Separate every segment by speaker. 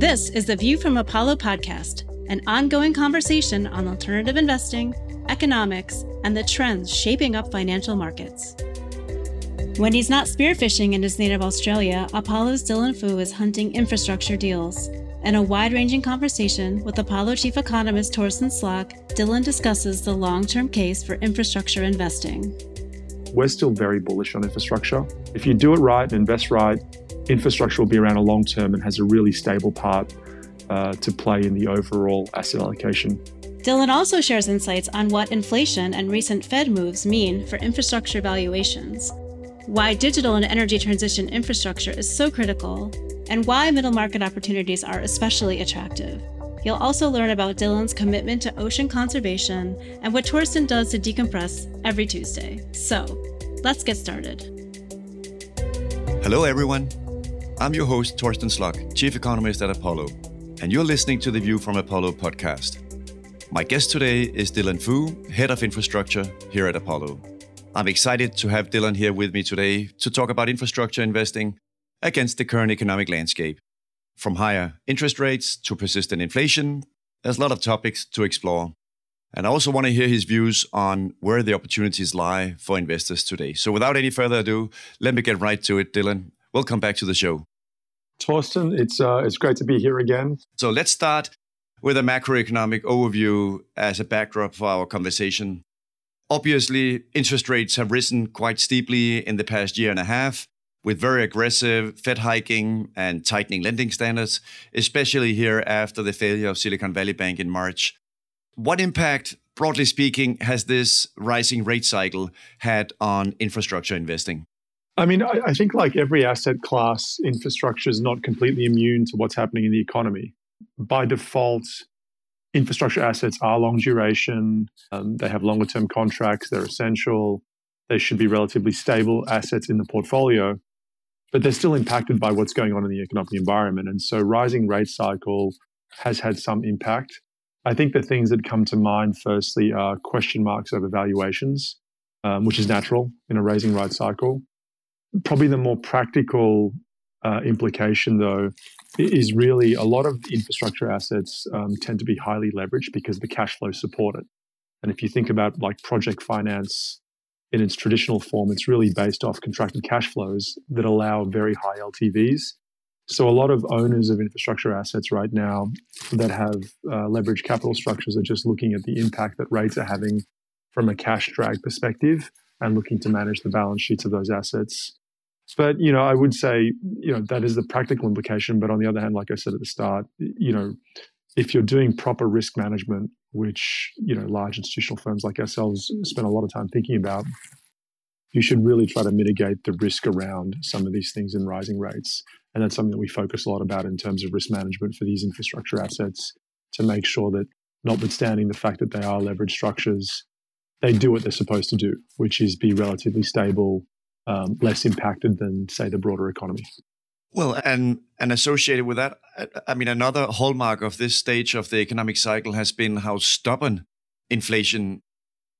Speaker 1: This is the View from Apollo podcast, an ongoing conversation on alternative investing, economics, and the trends shaping up financial markets. When he's not spearfishing in his native Australia, Apollo's Dylan Foo is hunting infrastructure deals. In a wide ranging conversation with Apollo chief economist Torsten Slok, Dylan discusses the long term case for infrastructure investing.
Speaker 2: We're still very bullish on infrastructure. If you do it right and invest right, infrastructure will be around a long term and has a really stable part uh, to play in the overall asset allocation.
Speaker 1: Dylan also shares insights on what inflation and recent Fed moves mean for infrastructure valuations, why digital and energy transition infrastructure is so critical, and why middle market opportunities are especially attractive. You'll also learn about Dylan's commitment to ocean conservation and what Torsten does to decompress every Tuesday. So, let's get started.
Speaker 3: Hello, everyone. I'm your host, Torsten Slok, Chief Economist at Apollo, and you're listening to the View from Apollo podcast. My guest today is Dylan Foo, Head of Infrastructure here at Apollo. I'm excited to have Dylan here with me today to talk about infrastructure investing against the current economic landscape. From higher interest rates to persistent inflation, there's a lot of topics to explore. And I also want to hear his views on where the opportunities lie for investors today. So without any further ado, let me get right to it, Dylan. Welcome back to the show.
Speaker 2: Torsten, it's uh, it's great to be here again.
Speaker 3: So let's start with a macroeconomic overview as a backdrop for our conversation. Obviously, interest rates have risen quite steeply in the past year and a half, with very aggressive Fed hiking and tightening lending standards, especially here after the failure of Silicon Valley Bank in March. What impact, broadly speaking, has this rising rate cycle had on infrastructure investing?
Speaker 2: I mean, I, I, think like every asset class, infrastructure is not completely immune to what's happening in the economy. By default, infrastructure assets are long duration. Um, they have longer term contracts. They're essential. They should be relatively stable assets in the portfolio, but they're still impacted by what's going on in the economic environment. And so, rising rate cycle has had some impact. I think the things that come to mind, firstly, are question marks over valuations, um, which is natural in a raising rate cycle. Probably the more practical uh, implication, though, is really a lot of infrastructure assets um, tend to be highly leveraged because the cash flows support it. And if you think about like project finance in its traditional form, it's really based off contracted cash flows that allow very high LTVs. So a lot of owners of infrastructure assets right now that have uh, leveraged capital structures are just looking at the impact that rates are having from a cash drag perspective and looking to manage the balance sheets of those assets but you know, I would say you know that is the practical implication. But on the other hand, like I said at the start, you know, if you're doing proper risk management, which you know large institutional firms like ourselves spend a lot of time thinking about, you should really try to mitigate the risk around some of these things in rising rates. And that's something that we focus a lot about in terms of risk management for these infrastructure assets to make sure that, notwithstanding the fact that they are leveraged structures, they do what they're supposed to do, which is be relatively stable um, less impacted than, say, the broader economy.
Speaker 3: Well, and and associated with that, I mean, another hallmark of this stage of the economic cycle has been how stubborn inflation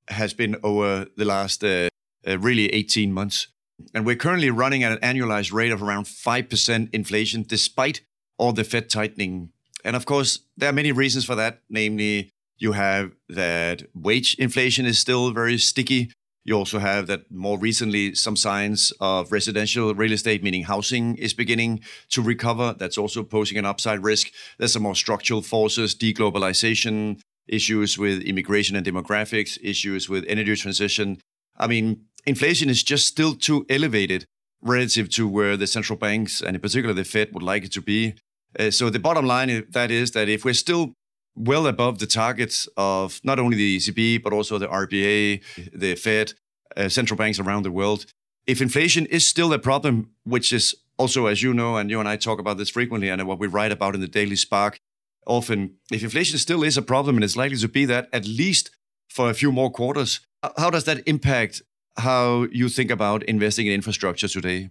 Speaker 3: has been over the last uh, uh, really 18 months. And we're currently running at an annualized rate of around 5% inflation, despite all the Fed tightening. And of course, there are many reasons for that. Namely, you have that wage inflation is still very sticky. You also have that more recently some signs of residential real estate, meaning housing, is beginning to recover. That's also posing an upside risk. There's some more structural forces, deglobalization, issues with immigration and demographics, issues with energy transition. I mean, inflation is just still too elevated relative to where the central banks and in particular the Fed would like it to be. Uh, so the bottom line that is that if we're still well above the targets of not only the ECB, but also the RBA, the Fed, uh, central banks around the world. If inflation is still a problem, which is also, as you know, and you and I talk about this frequently, and what we write about in the Daily Spark, often, if inflation still is a problem and it's likely to be that at least for a few more quarters, how does that impact how you think about investing in infrastructure today?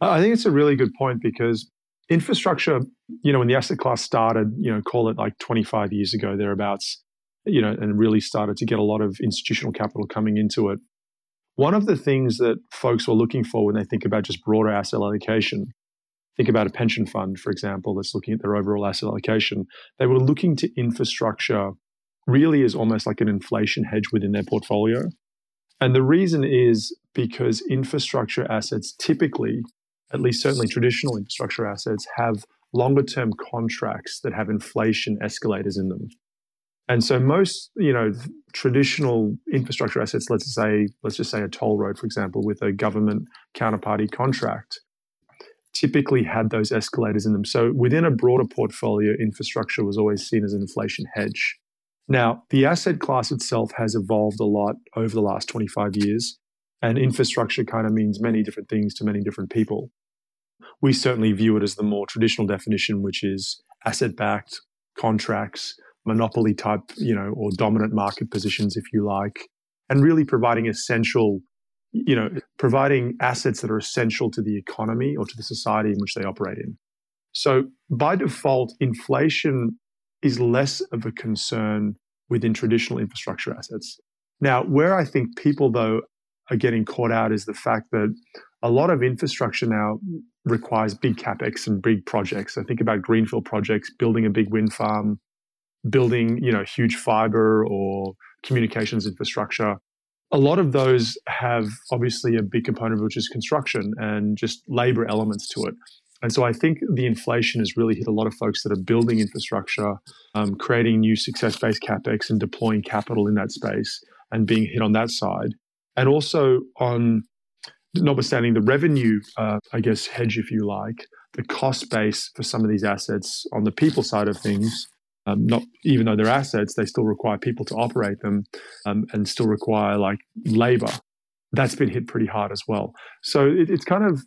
Speaker 2: I think it's a really good point because infrastructure, you know, when the asset class started, you know, call it like 25 years ago, thereabouts, you know, and really started to get a lot of institutional capital coming into it. One of the things that folks were looking for when they think about just broader asset allocation think about a pension fund, for example, that's looking at their overall asset allocation. They were looking to infrastructure really as almost like an inflation hedge within their portfolio. And the reason is because infrastructure assets typically, at least certainly traditional infrastructure assets, have longer term contracts that have inflation escalators in them. And so most, you know, traditional infrastructure assets, let's say, let's just say a toll road, for example, with a government counterparty contract, typically had those escalators in them. So within a broader portfolio, infrastructure was always seen as an inflation hedge. Now, the asset class itself has evolved a lot over the last 25 years, and infrastructure kind of means many different things to many different people. We certainly view it as the more traditional definition, which is asset backed contracts, monopoly type, you know, or dominant market positions, if you like, and really providing essential you know, providing assets that are essential to the economy or to the society in which they operate in. So by default, inflation is less of a concern within traditional infrastructure assets. Now, where I think people, though, are getting caught out is the fact that a lot of infrastructure now requires big capex and big projects. So think about greenfield projects, building a big wind farm, building, you know, huge fiber or communications infrastructure a lot of those have obviously a big component which is construction and just labor elements to it. And so I think the inflation has really hit a lot of folks that are building infrastructure, um, creating new success based capex and deploying capital in that space and being hit on that side. And also on, notwithstanding the revenue, uh, I guess, hedge, if you like, the cost base for some of these assets on the people side of things um, not even though they're assets, they still require people to operate them um, and still require like labor. That's been hit pretty hard as well. So it, it's kind of,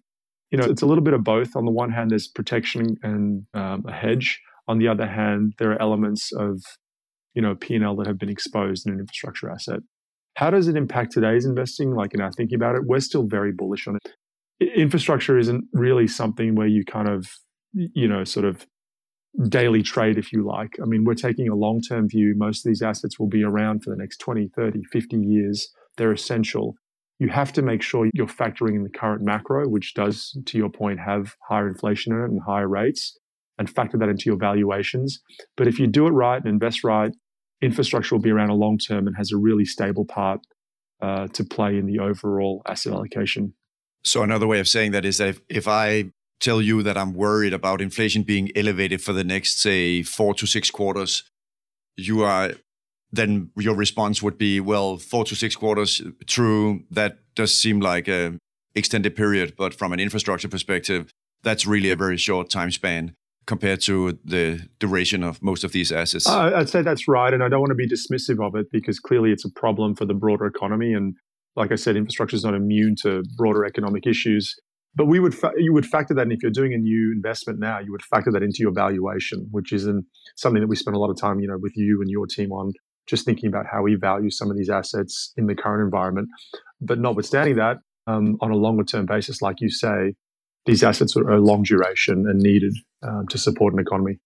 Speaker 2: you know, it's a little bit of both. On the one hand, there's protection and um, a hedge. On the other hand, there are elements of, you know, P&L that have been exposed in an infrastructure asset. How does it impact today's investing? Like in our thinking about it, we're still very bullish on it. Infrastructure isn't really something where you kind of, you know, sort of daily trade, if you like. I mean, we're taking a long term view. Most of these assets will be around for the next 20, 30, 50 years. They're essential. You have to make sure you're factoring in the current macro, which does, to your point, have higher inflation in it and higher rates, and factor that into your valuations. But if you do it right and invest right, infrastructure will be around a long term and has a really stable part uh, to play in the overall asset allocation.
Speaker 3: So another way of saying that is that if, if I tell you that I'm worried about inflation being elevated for the next, say, four to six quarters, you are then your response would be, well, four to six quarters, true, that does seem like a extended period, but from an infrastructure perspective, that's really a very short time span compared to the duration of most of these assets.
Speaker 2: Uh, I'd say that's right, and I don't want to be dismissive of it because clearly it's a problem for the broader economy, and like I said, infrastructure is not immune to broader economic issues. But we would fa- you would factor that in if you're doing a new investment now, you would factor that into your valuation, which isn't something that we spend a lot of time, you know, with you and your team on just thinking about how we value some of these assets in the current environment. But notwithstanding that, um, on a longer term basis, like you say, these assets are long duration and needed um, to support an economy.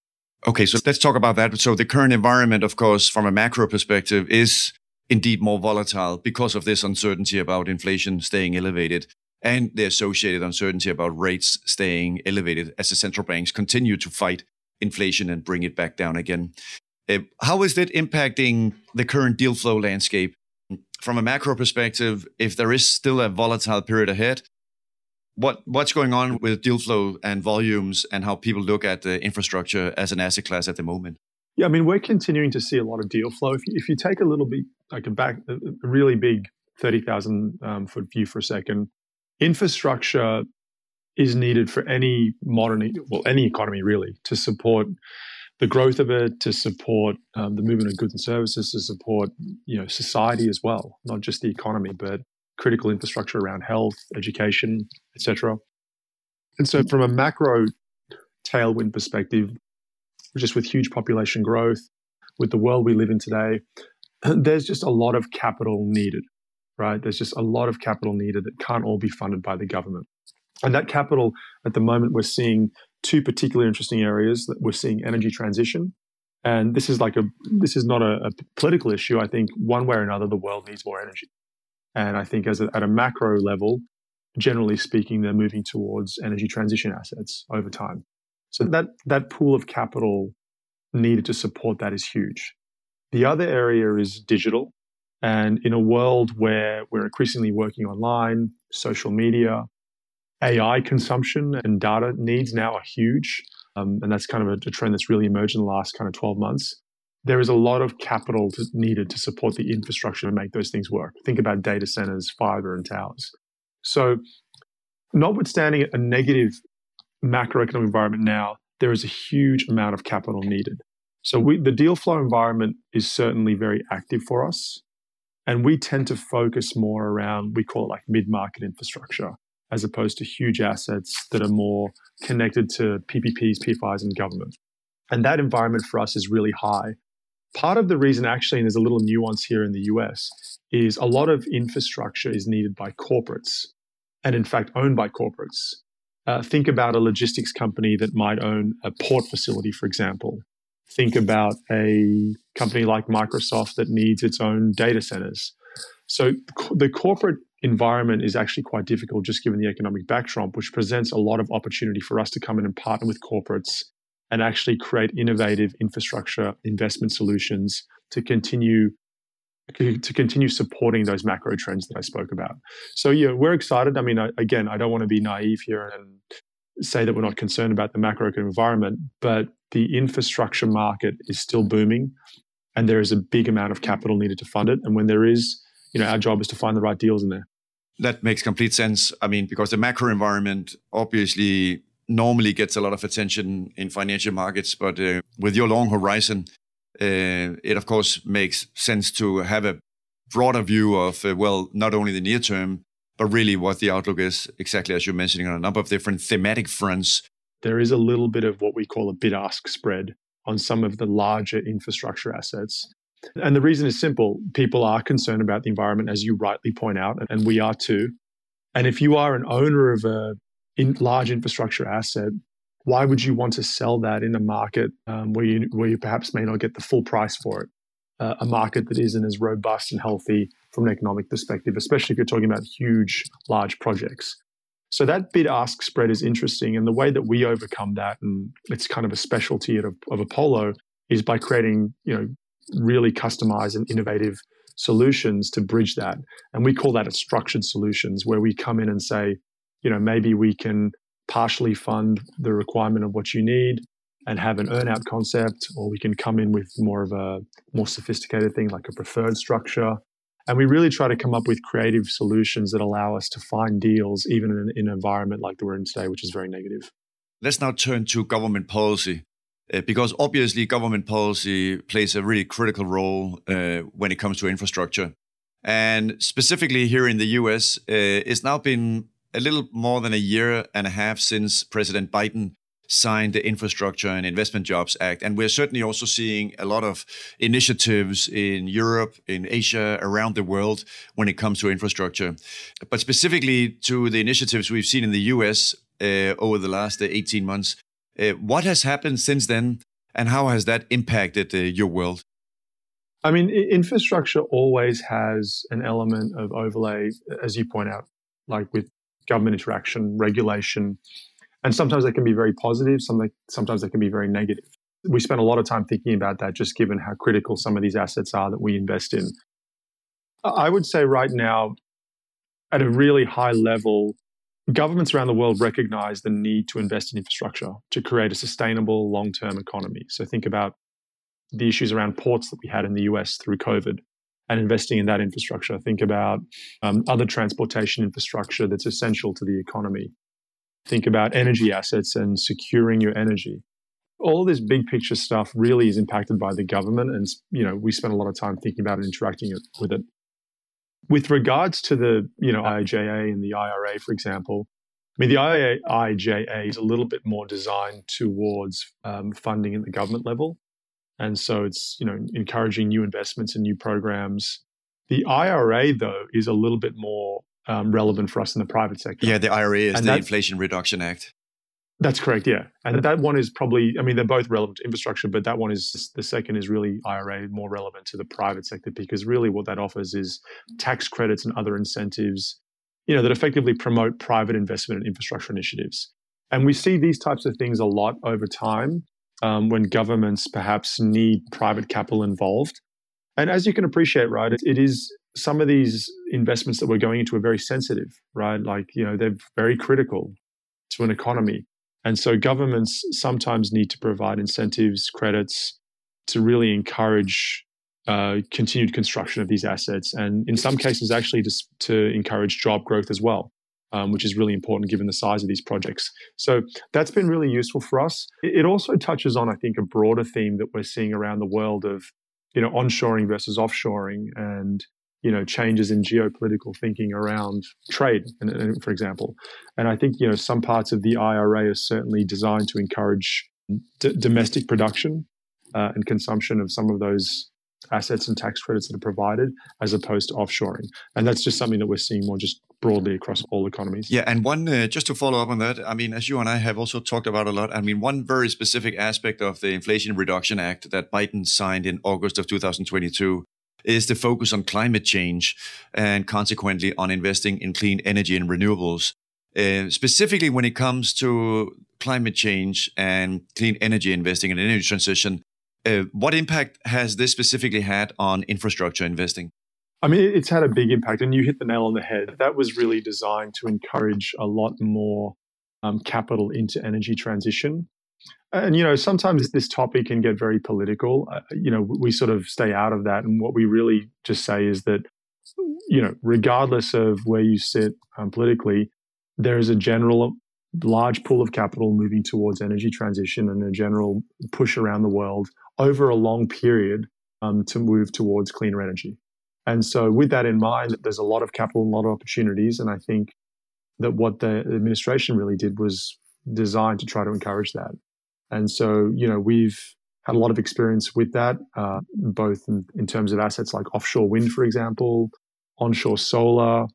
Speaker 3: Okay, so let's talk about that. So the current environment, of course, from a macro perspective, is indeed more volatile because of this uncertainty about inflation staying elevated and the associated uncertainty about rates staying elevated as the central banks continue to fight inflation and bring it back down again. Uh, how is that impacting the current deal flow landscape? From a macro perspective, if there is still a volatile period ahead, what what's going on with deal flow and volumes and how people look at the infrastructure as an asset class at the moment?
Speaker 2: Yeah, I mean, we're continuing to see a lot of deal flow. If you, if you take a little bit, like a back, a really big 30,000 um, foot view for a second, infrastructure is needed for any modern, well, any economy really, to support the growth of it, to support um, the movement of goods and services, to support you know society as well, not just the economy, but critical infrastructure around health, education, etc. And so, mm-hmm. from a macro tailwind perspective, just with huge population growth, with the world we live in today, there's just a lot of capital needed right? There's just a lot of capital needed that can't all be funded by the government. And that capital, at the moment, we're seeing two particularly interesting areas that we're seeing energy transition. And this is like a this is not a, a political issue. I think one way or another, the world needs more energy. And I think as a, at a macro level, generally speaking, they're moving towards energy transition assets over time. So that that pool of capital needed to support that is huge. The other area is digital. And in a world where we're increasingly working online, social media, AI consumption and data needs now are huge. Um, and that's kind of a, a, trend that's really emerged in the last kind of 12 months. There is a lot of capital to, needed to support the infrastructure to make those things work. Think about data centers, fiber, and towers. So, notwithstanding a negative macroeconomic environment now, there is a huge amount of capital needed. So, we, the deal flow environment is certainly very active for us. And we tend to focus more around, we call it like mid market infrastructure, as opposed to huge assets that are more connected to PPPs, PFIs, and government. And that environment for us is really high. Part of the reason, actually, and there's a little nuance here in the US, is a lot of infrastructure is needed by corporates, and in fact, owned by corporates. Uh, think about a logistics company that might own a port facility, for example. Think about a company like Microsoft that needs its own data centers. So the corporate environment is actually quite difficult just given the economic backdrop, which presents a lot of opportunity for us to come in and partner with corporates and actually create innovative infrastructure investment solutions to continue to continue supporting those macro trends that I spoke about. So yeah, we're excited. I mean, I, again, I don't want to be naive here and say that we're not concerned about the macro environment, but the infrastructure market is still booming and there is a big amount of capital needed to fund it. And when there is, you know, our job is to find the right deals in there.
Speaker 3: That makes complete sense. I mean, because the macro environment obviously normally gets a lot of attention in financial markets, but uh, with your long horizon, uh, it of course makes sense to have a broader view of, uh, well, not only the near term, but really what the outlook is, exactly as you're mentioning, on a number of different thematic fronts.
Speaker 2: There is a little bit of what we call a bid ask spread on some of the larger infrastructure assets. And the reason is simple people are concerned about the environment, as you rightly point out, and we are too. And if you are an owner of a in large infrastructure asset, why would you want to sell that in a market um, where you where you perhaps may not get the full price for it? Uh, a market that isn't as robust and healthy from an economic perspective, especially if you're talking about huge, large projects. So that bid ask spread is interesting. And the way that we overcome that, and it's kind of a specialty of, of Apollo, is by creating, you know, really customized and innovative solutions to bridge that. And we call that a structured solutions, where we come in and say, you know, maybe we can partially fund the requirement of what you need and have an earnout concept, or we can come in with more of a more sophisticated thing like a preferred structure. And we really try to come up with creative solutions that allow us to find deals even in, in an environment like the we're in today, which is very negative.
Speaker 3: Let's now turn to government policy. Uh, because obviously government policy plays a really critical role uh, when it comes to infrastructure. And specifically here in the US, uh, it's now been a little more than a year and a half since President Biden signed the Infrastructure and Investment Jobs Act. And we're certainly also seeing a lot of initiatives in Europe, in Asia, around the world when it comes to infrastructure. But specifically to the initiatives we've seen in the US uh, over the last 18 months, uh, what has happened since then, and how has that impacted uh, your world?
Speaker 2: I mean, infrastructure always has an element of overlay, as you point out, like with government interaction, regulation, and sometimes they can be very positive, sometimes they can be very negative. We spend a lot of time thinking about that, just given how critical some of these assets are that we invest in. I would say right now, at a really high level, governments around the world recognize the need to invest in infrastructure to create a sustainable long term economy. So think about the issues around ports that we had in the US through COVID and investing in that infrastructure. Think about um, other transportation infrastructure that's essential to the economy. Think about energy assets and securing your energy. All this big picture stuff really is impacted by the government, and you know we spend a lot of time thinking about it, interacting it, with it. With regards to the you know IIJA and the IRA, for example, I mean the IIJA is a little bit more designed towards um, funding at the government level. And so it's, you know, encouraging new investments and new programs. The IRA, though, is a little bit more um, relevant for us in the private sector.
Speaker 3: Yeah, the IRA is and the Inflation Reduction Act.
Speaker 2: That's correct. Yeah, and that one is probably. I mean, they're both relevant to infrastructure, but that one is the second is really IRA more relevant to the private sector because really what that offers is tax credits and other incentives you know, that effectively promote private investment in infrastructure initiatives. And we see these types of things a lot over time um, when governments perhaps need private capital involved. And as you can appreciate, right, it, it is some of these investments that we're going into are very sensitive, right? Like, you know, they're very critical to an economy. And so governments sometimes need to provide incentives, credits to really encourage uh, continued construction of these assets. And in some cases, actually, just to encourage job growth as well. Um, which is really important given the size of these projects. So that's been really useful for us. It also touches on, I think, a broader theme that we're seeing around the world of, you know, onshoring versus offshoring, and you know changes in geopolitical thinking around trade for example and i think you know some parts of the ira are certainly designed to encourage d- domestic production uh, and consumption of some of those assets and tax credits that are provided as opposed to offshoring and that's just something that we're seeing more just broadly across all economies
Speaker 3: yeah and one uh, just to follow up on that i mean as you and i have also talked about a lot i mean one very specific aspect of the inflation reduction act that biden signed in august of 2022 is the focus on climate change and consequently on investing in clean energy and renewables. Uh, specifically, when it comes to climate change and clean energy investing and energy transition, uh, what impact has this specifically had on infrastructure investing?
Speaker 2: I mean, it's had a big impact, and you hit the nail on the head. That was really designed to encourage a lot more um, capital into energy transition. And you know sometimes this topic can get very political. Uh, you know we sort of stay out of that and what we really just say is that you know regardless of where you sit um, politically there is a general large pool of capital moving towards energy transition and a general push around the world over a long period um, to move towards cleaner energy and so with that in mind there's a lot of capital and a lot of opportunities and i think that what the administration really did was designed to try to encourage that and so, you know, we've had a lot of experience with that, uh, both in, in, terms of assets like offshore wind, for example, onshore solar,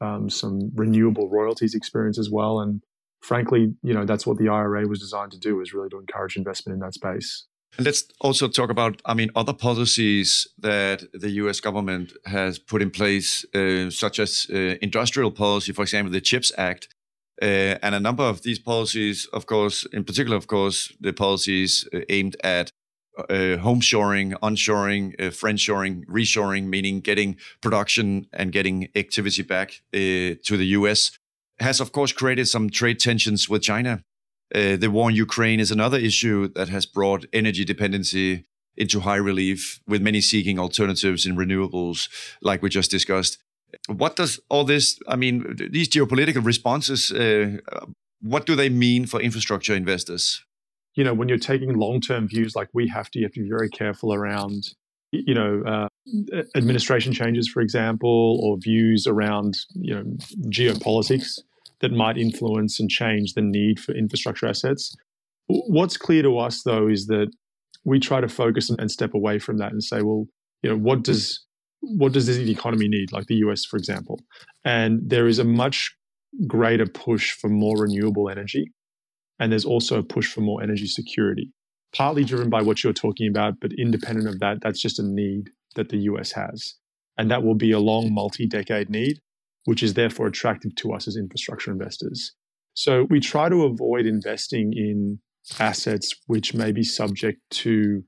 Speaker 2: um, some renewable royalties experience as well. And frankly, you know, that's what the IRA was designed to do, is really to encourage investment in that space.
Speaker 3: Let's also talk about, I mean, other policies that the U.S. government has put in place, uh, such as uh, industrial policy, for example, the CHIPS Act, uh, and a number of these policies, of course, in particular, of course, the policies uh, aimed at uh, home shoring, onshoring, uh, friendshoring, reshoring, meaning getting production and getting activity back uh, to the US, has of course created some trade tensions with China. Uh, the war in Ukraine is another issue that has brought energy dependency into high relief, with many seeking alternatives in renewables, like we just discussed. What does all this i mean these geopolitical responses uh, what do they mean for infrastructure investors?
Speaker 2: You know when you're taking long-term views like we have to you have to be very careful around you know uh, administration changes for example or views around you know geopolitics that might influence and change the need for infrastructure assets what's clear to us though is that we try to focus and step away from that and say well you know what does what does the economy need, like the US, for example? And there is a much greater push for more renewable energy. And there's also a push for more energy security, partly driven by what you're talking about, but independent of that, that's just a need that the US has. And that will be a long multi decade need, which is therefore attractive to us as infrastructure investors. So we try to avoid investing in assets which may be subject to,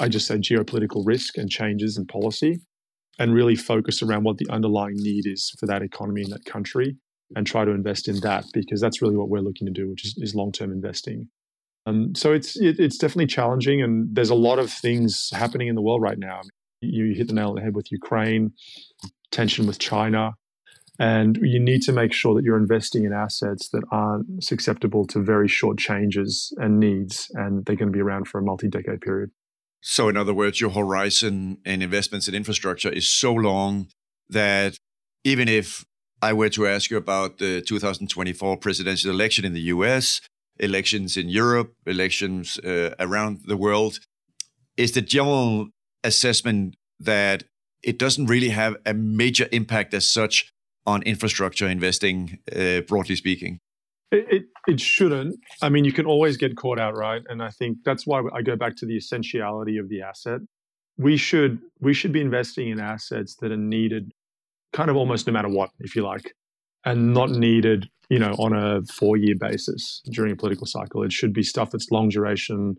Speaker 2: I just said, geopolitical risk and changes in policy and really focus around what the underlying need is for that economy in that country and try to invest in that because that's really what we're looking to do, which is, is long-term investing. Um, so it's it, it's definitely challenging, and there's a lot of things happening in the world right now. You hit the nail on the head with Ukraine, tension with China, and you need to make sure that you're investing in assets that aren't susceptible to very short changes and needs, and they're going to be around for a multi-decade period.
Speaker 3: So, in other words, your horizon and investments in infrastructure is so long that even if I were to ask you about the 2024 presidential election in the US, elections in Europe, elections uh, around the world, is the general assessment that it doesn't really have a major impact as such on infrastructure investing, uh, broadly speaking?
Speaker 2: It, it, it shouldn't. I mean, you can always get caught out, right? And I think that's why I go back to the essentiality of the asset. We should we should be investing in assets that are needed, kind of almost no matter what, if you like. and not needed, you know, on a four-year basis during a political cycle. It should be stuff that's long duration,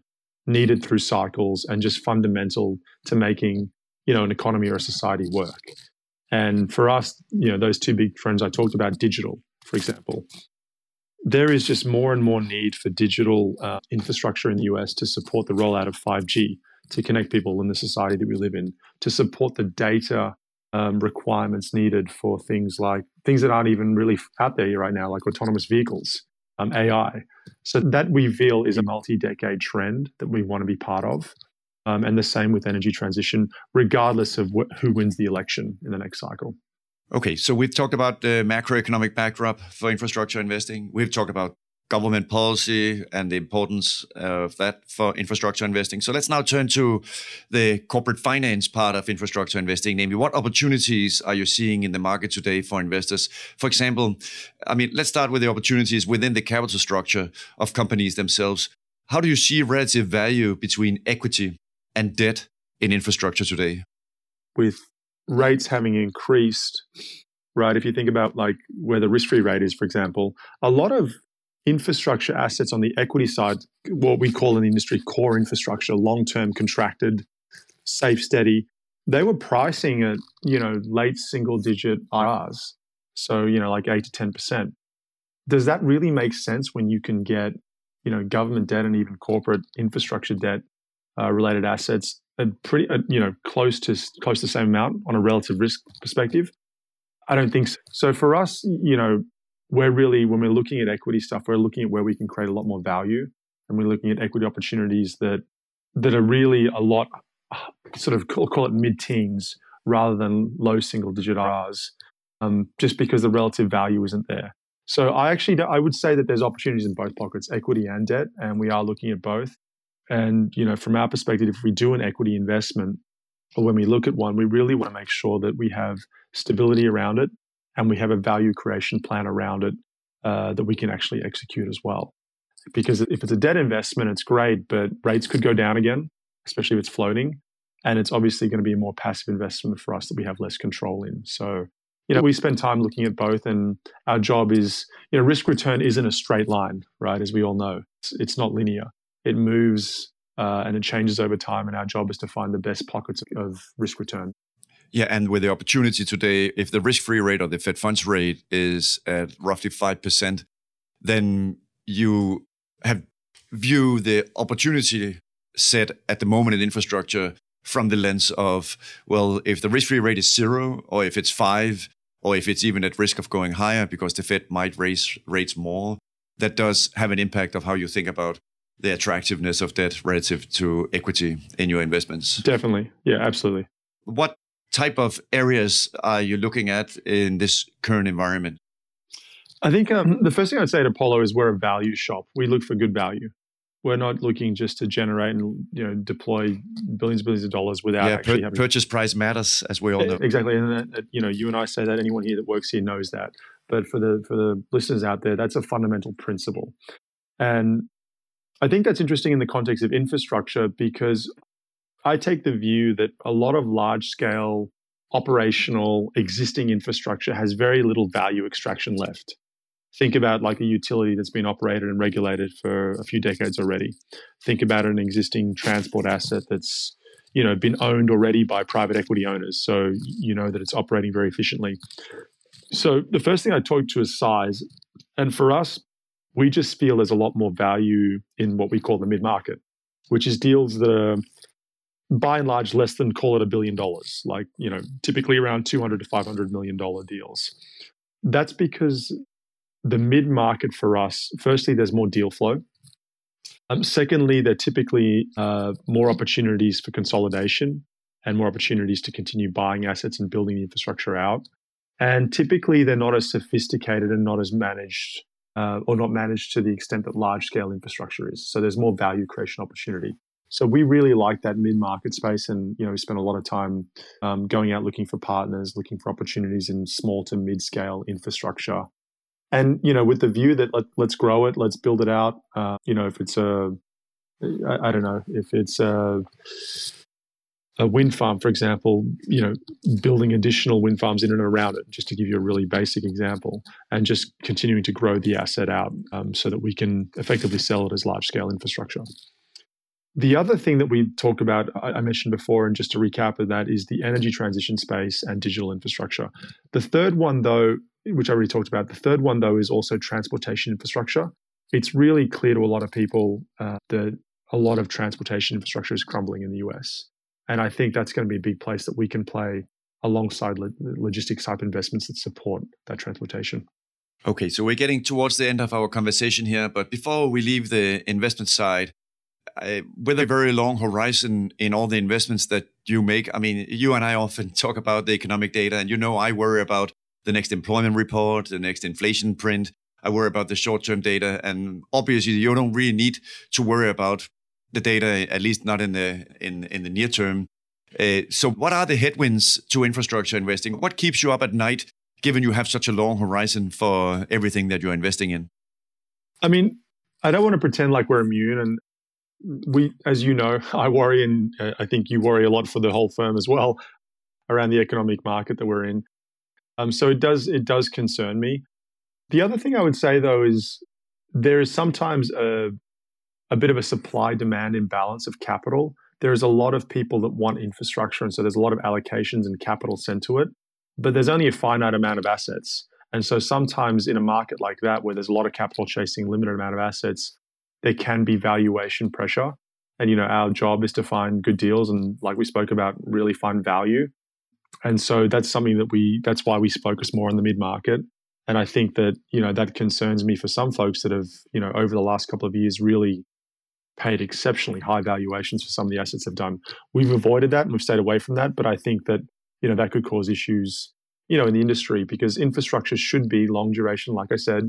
Speaker 2: needed through cycles, and just fundamental to making, you know, an economy or a society work. And for us, you know, those two big trends I talked about, digital, for example, there is just more and more need for digital uh, infrastructure in the US to support the rollout of 5G, to connect people in the society that we live in, to support the data um, requirements needed for things like things that aren't even really out there right now, like autonomous vehicles, um, AI. So that we feel is a multi-decade trend that we want to be part of. Um, and the same with energy transition, regardless of wh- who wins the election in the next cycle.
Speaker 3: Okay, so we've talked about the macroeconomic backdrop for infrastructure investing. We've talked about government policy and the importance of that for infrastructure investing. So let's now turn to the corporate finance part of infrastructure investing. Namely, what opportunities are you seeing in the market today for investors? For example, I mean, let's start with the opportunities within the capital structure of companies themselves. How do you see relative value between equity and debt in infrastructure today?
Speaker 2: With rates having increased, right? If you think about like where the risk-free rate is, for example, a lot of infrastructure assets on the equity side, what we call in the industry core infrastructure, long-term contracted, safe, steady, they were pricing at, you know, late single-digit IRRs. So, you know, like eight to 10%. Does that really make sense when you can get, you know, government debt and even corporate infrastructure debt uh, related assets a pretty, you know, close to close to the same amount on a relative risk perspective? I don't think so. So for us, you know, we're really when we're looking at equity stuff, we're looking at where we can create a lot more value, and we're looking at equity opportunities that that are really a lot, sort of call, call it mid-teens rather than low single-digit IRRs, um, just because the relative value isn't there. So I actually I would say that there's opportunities in both pockets, equity and debt, and we are looking at both. And you know, from our perspective, if we do an equity investment, or when we look at one, we really want to make sure that we have stability around it and we have a value creation plan around it uh, that we can actually execute as well. Because if it's a debt investment, it's great, but rates could go down again, especially if it's floating. And it's obviously going to be a more passive investment for us that we have less control in. So, you know, we spend time looking at both, and our job is, you know, risk return isn't a straight line, right? As we all know, it's, it's not linear it moves uh, and it changes over time. And our job is to find the best pockets of risk return.
Speaker 3: Yeah, and with the opportunity today, if the risk-free rate or the Fed funds rate is at roughly five percent, then you have view the opportunity set at the moment in infrastructure from the lens of well, if the risk-free rate is zero, or if it's five, or if it's even at risk of going higher because the Fed might raise rates more, that does have an impact of how you think about the attractiveness of debt relative to equity in your investments.
Speaker 2: Definitely. Yeah, absolutely.
Speaker 3: What type of areas are you looking at in this current environment?
Speaker 2: I think um, the first thing I'd say to Apollo is we're a value shop. We look for good value. We're not looking just to generate and you know deploy billions and billions of dollars without yeah, actually
Speaker 3: purchase price matters, as we all know.
Speaker 2: Exactly, and that, you know you and I say that. Anyone here that works here knows that. But for the for the listeners out there, that's a fundamental principle. And I think that's interesting in the context of infrastructure because I take the view that a lot of large scale operational existing infrastructure has very little value extraction left. Think about like a utility that's been operated and regulated for a few decades already. Think about an existing transport asset that's you know been owned already by private equity owners, so you know that it's operating very efficiently. So the first thing I talk to is size, and for us, we just feel there's a lot more value in what we call the mid market, which is deals that are by and large less than call it a billion dollars, like, you know, typically around 200 to 500 million dollar deals. That's because the mid market for us, firstly, there's more deal flow. Um, secondly, there are typically uh, more opportunities for consolidation and more opportunities to continue buying assets and building the infrastructure out. And typically, they're not as sophisticated and not as managed uh, or not managed to the extent that large scale infrastructure is. So there's more value creation opportunity. So we really like that mid market space, and you know we spend a lot of time um, going out looking for partners, looking for opportunities in small to mid scale infrastructure, and you know with the view that let, us grow it, let's build it out. Uh, you know if it's a I, I don't know if it's a a wind farm, for example, you know, building additional wind farms in and around it, just to give you a really basic example, and just continuing to grow the asset out um, so that we can effectively sell it as large scale infrastructure. The other thing that we talk about, I mentioned before, and just to recap of that, is the energy transition space and digital infrastructure. The third one, though, which I already talked about, the third one, though, is also transportation infrastructure. It's really clear to a lot of people uh, that a lot of transportation infrastructure is crumbling in the US. And I think that's going to be a big place that we can play alongside lo- logistics type investments that support that transportation.
Speaker 3: Okay, so we're getting towards the end of our conversation here, but before we leave the investment side, I, with a very long horizon in all the investments that you make, I mean, you and I often talk about the economic data, and you know, I worry about the next employment report, the next inflation print. I worry about the short term data. And obviously, you don't really need to worry about the data, at least not in the, in, in the near term. Uh, so, what are the headwinds to infrastructure investing? What keeps you up at night, given you have such a long horizon for everything that you're investing in?
Speaker 2: I mean, I don't want to pretend like we're immune, and we, as you know, I worry, and uh, I think you worry a lot for the whole firm as well around the economic market that we're in. Um, so it does it does concern me. The other thing I would say though is there is sometimes a a bit of a supply demand imbalance of capital. There's a lot of people that want infrastructure, and so there's a lot of allocations and capital sent to it, but there's only a finite amount of assets. And so sometimes in a market like that, where there's a lot of capital chasing limited amount of assets, there can be valuation pressure. And you know, our job is to find good deals and, like we spoke about, really find value. And so that's something that we that's why we focus more on the mid market. And I think that you know that concerns me for some folks that have you know over the last couple of years really paid exceptionally high valuations for some of the assets they've done. We've avoided that and we've stayed away from that. But I think that you know that could cause issues you know in the industry because infrastructure should be long duration, like I said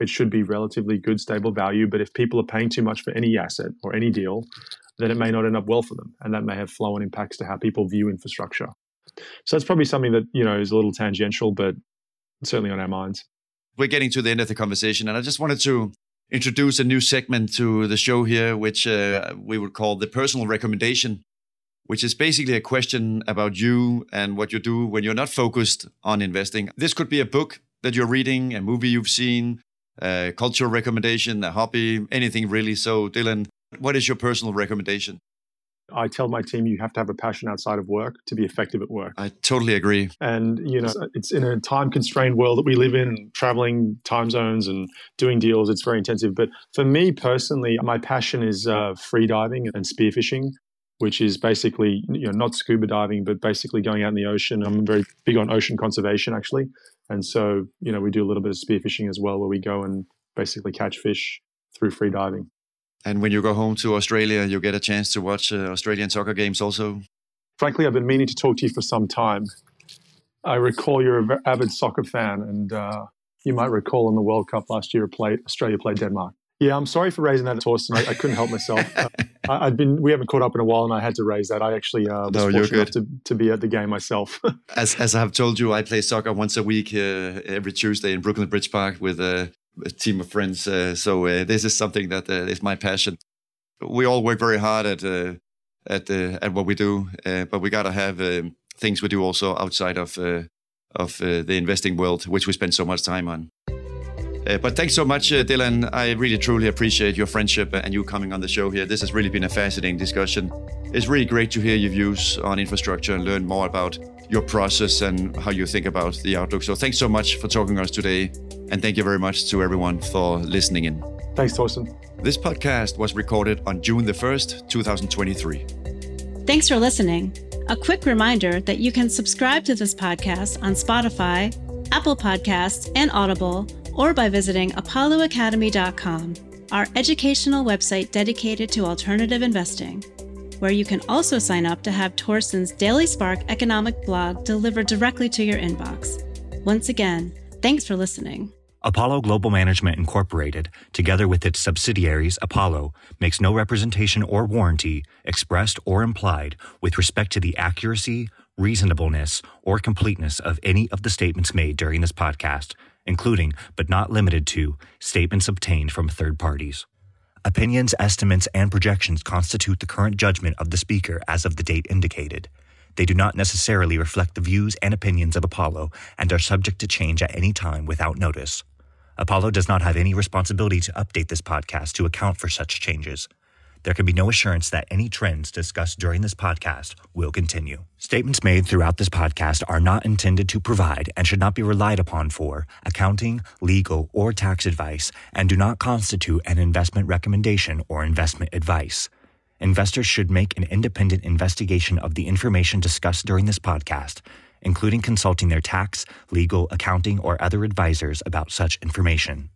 Speaker 2: it should be relatively good, stable value. But if people are paying too much for any asset or any deal, then it may not end up well for them. And that may have flow on impacts to how people view infrastructure. So that's probably something that, you know, is a little tangential, but certainly on our minds.
Speaker 3: We're getting to the end of the conversation, and I just wanted to introduce a new segment to the show here, which uh, we would call the personal recommendation, which is basically a question about you and what you do when you're not focused on investing. This could be a book that you're reading, a movie you've seen, a cultural recommendation, a hobby, anything really. So, Dylan, what is your personal recommendation?
Speaker 2: I tell my team you have to have a passion outside of work to be effective at work.
Speaker 3: I totally agree.
Speaker 2: And, you know, it's in a time constrained world that we live in, traveling time zones and doing deals, it's very intensive. But for me personally, my passion is uh, free diving and spearfishing. Which is basically, you know, not scuba diving, but basically going out in the ocean. I'm very big on ocean conservation, actually. And so, you know, we do a little bit of spearfishing as well, where we go and basically catch fish through free diving.
Speaker 3: And when you go home to Australia, you get a chance to watch uh, Australian soccer games also?
Speaker 2: Frankly, I've been meaning to talk to you for some time. I recall you're an avid soccer fan, and uh, you might recall in the World Cup last year, played, Australia played Denmark. Yeah, I'm sorry for raising that, Torsten. I, I couldn't help myself. uh, I, had been we haven't caught up in a while, and I had to raise that. I actually uh, was no, fortunate to, to be at the game myself.
Speaker 3: as as I have told you, I play soccer once a week uh, every Tuesday in Brooklyn Bridge Park with a, a team of friends. Uh, so uh, this is something that uh, is my passion. We all work very hard at at at what we do, but we gotta have um, things we do also outside of of the investing world, which we spend so much time on. Uh, but thanks so much, uh, Dylan. I really truly appreciate your friendship and you coming on the show here. This has really been a fascinating discussion. It's really great to hear your views on infrastructure and learn more about your process and how you think about the outlook. So thanks so much for talking to us today. And thank you very much to everyone for listening in.
Speaker 2: Thanks, Torsten.
Speaker 3: This podcast was recorded on June the 1st, 2023.
Speaker 1: Thanks for listening. A quick reminder that you can subscribe to this podcast on Spotify, Apple Podcasts, and Audible or by visiting apolloacademy.com, our educational website dedicated to alternative investing, where you can also sign up to have Torsten's Daily Spark economic blog delivered directly to your inbox. Once again, thanks for listening.
Speaker 4: Apollo Global Management Incorporated, together with its subsidiaries Apollo, makes no representation or warranty, expressed or implied, with respect to the accuracy, reasonableness, or completeness of any of the statements made during this podcast including, but not limited to, statements obtained from third parties. Opinions, estimates, and projections constitute the current judgment of the speaker as of the date indicated. They do not necessarily reflect the views and opinions of Apollo and are subject to change at any time without notice. Apollo does not have any responsibility to update this podcast to account for such changes. There can be no assurance that any trends discussed during this podcast will continue. Statements made throughout this podcast are not intended to provide and should not be relied upon for accounting, legal, or tax advice and do not constitute an investment recommendation or investment advice. Investors should make an independent investigation of the information discussed during this podcast, including consulting their tax, legal, accounting, or other advisors about such information.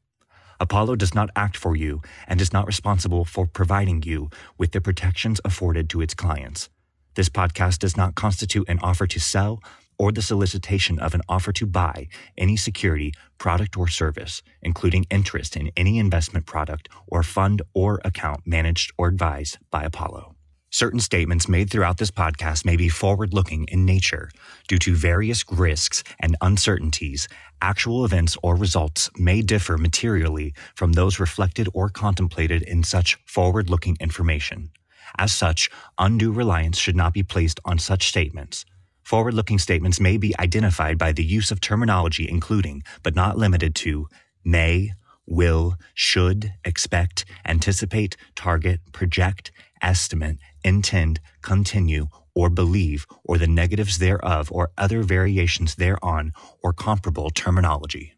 Speaker 4: Apollo does not act for you and is not responsible for providing you with the protections afforded to its clients. This podcast does not constitute an offer to sell or the solicitation of an offer to buy any security, product, or service, including interest in any investment product or fund or account managed or advised by Apollo. Certain statements made throughout this podcast may be forward looking in nature. Due to various risks and uncertainties, actual events or results may differ materially from those reflected or contemplated in such forward looking information. As such, undue reliance should not be placed on such statements. Forward looking statements may be identified by the use of terminology including, but not limited to, may, will, should, expect, anticipate, target, project, estimate, intend, continue, or believe, or the negatives thereof, or other variations thereon, or comparable terminology.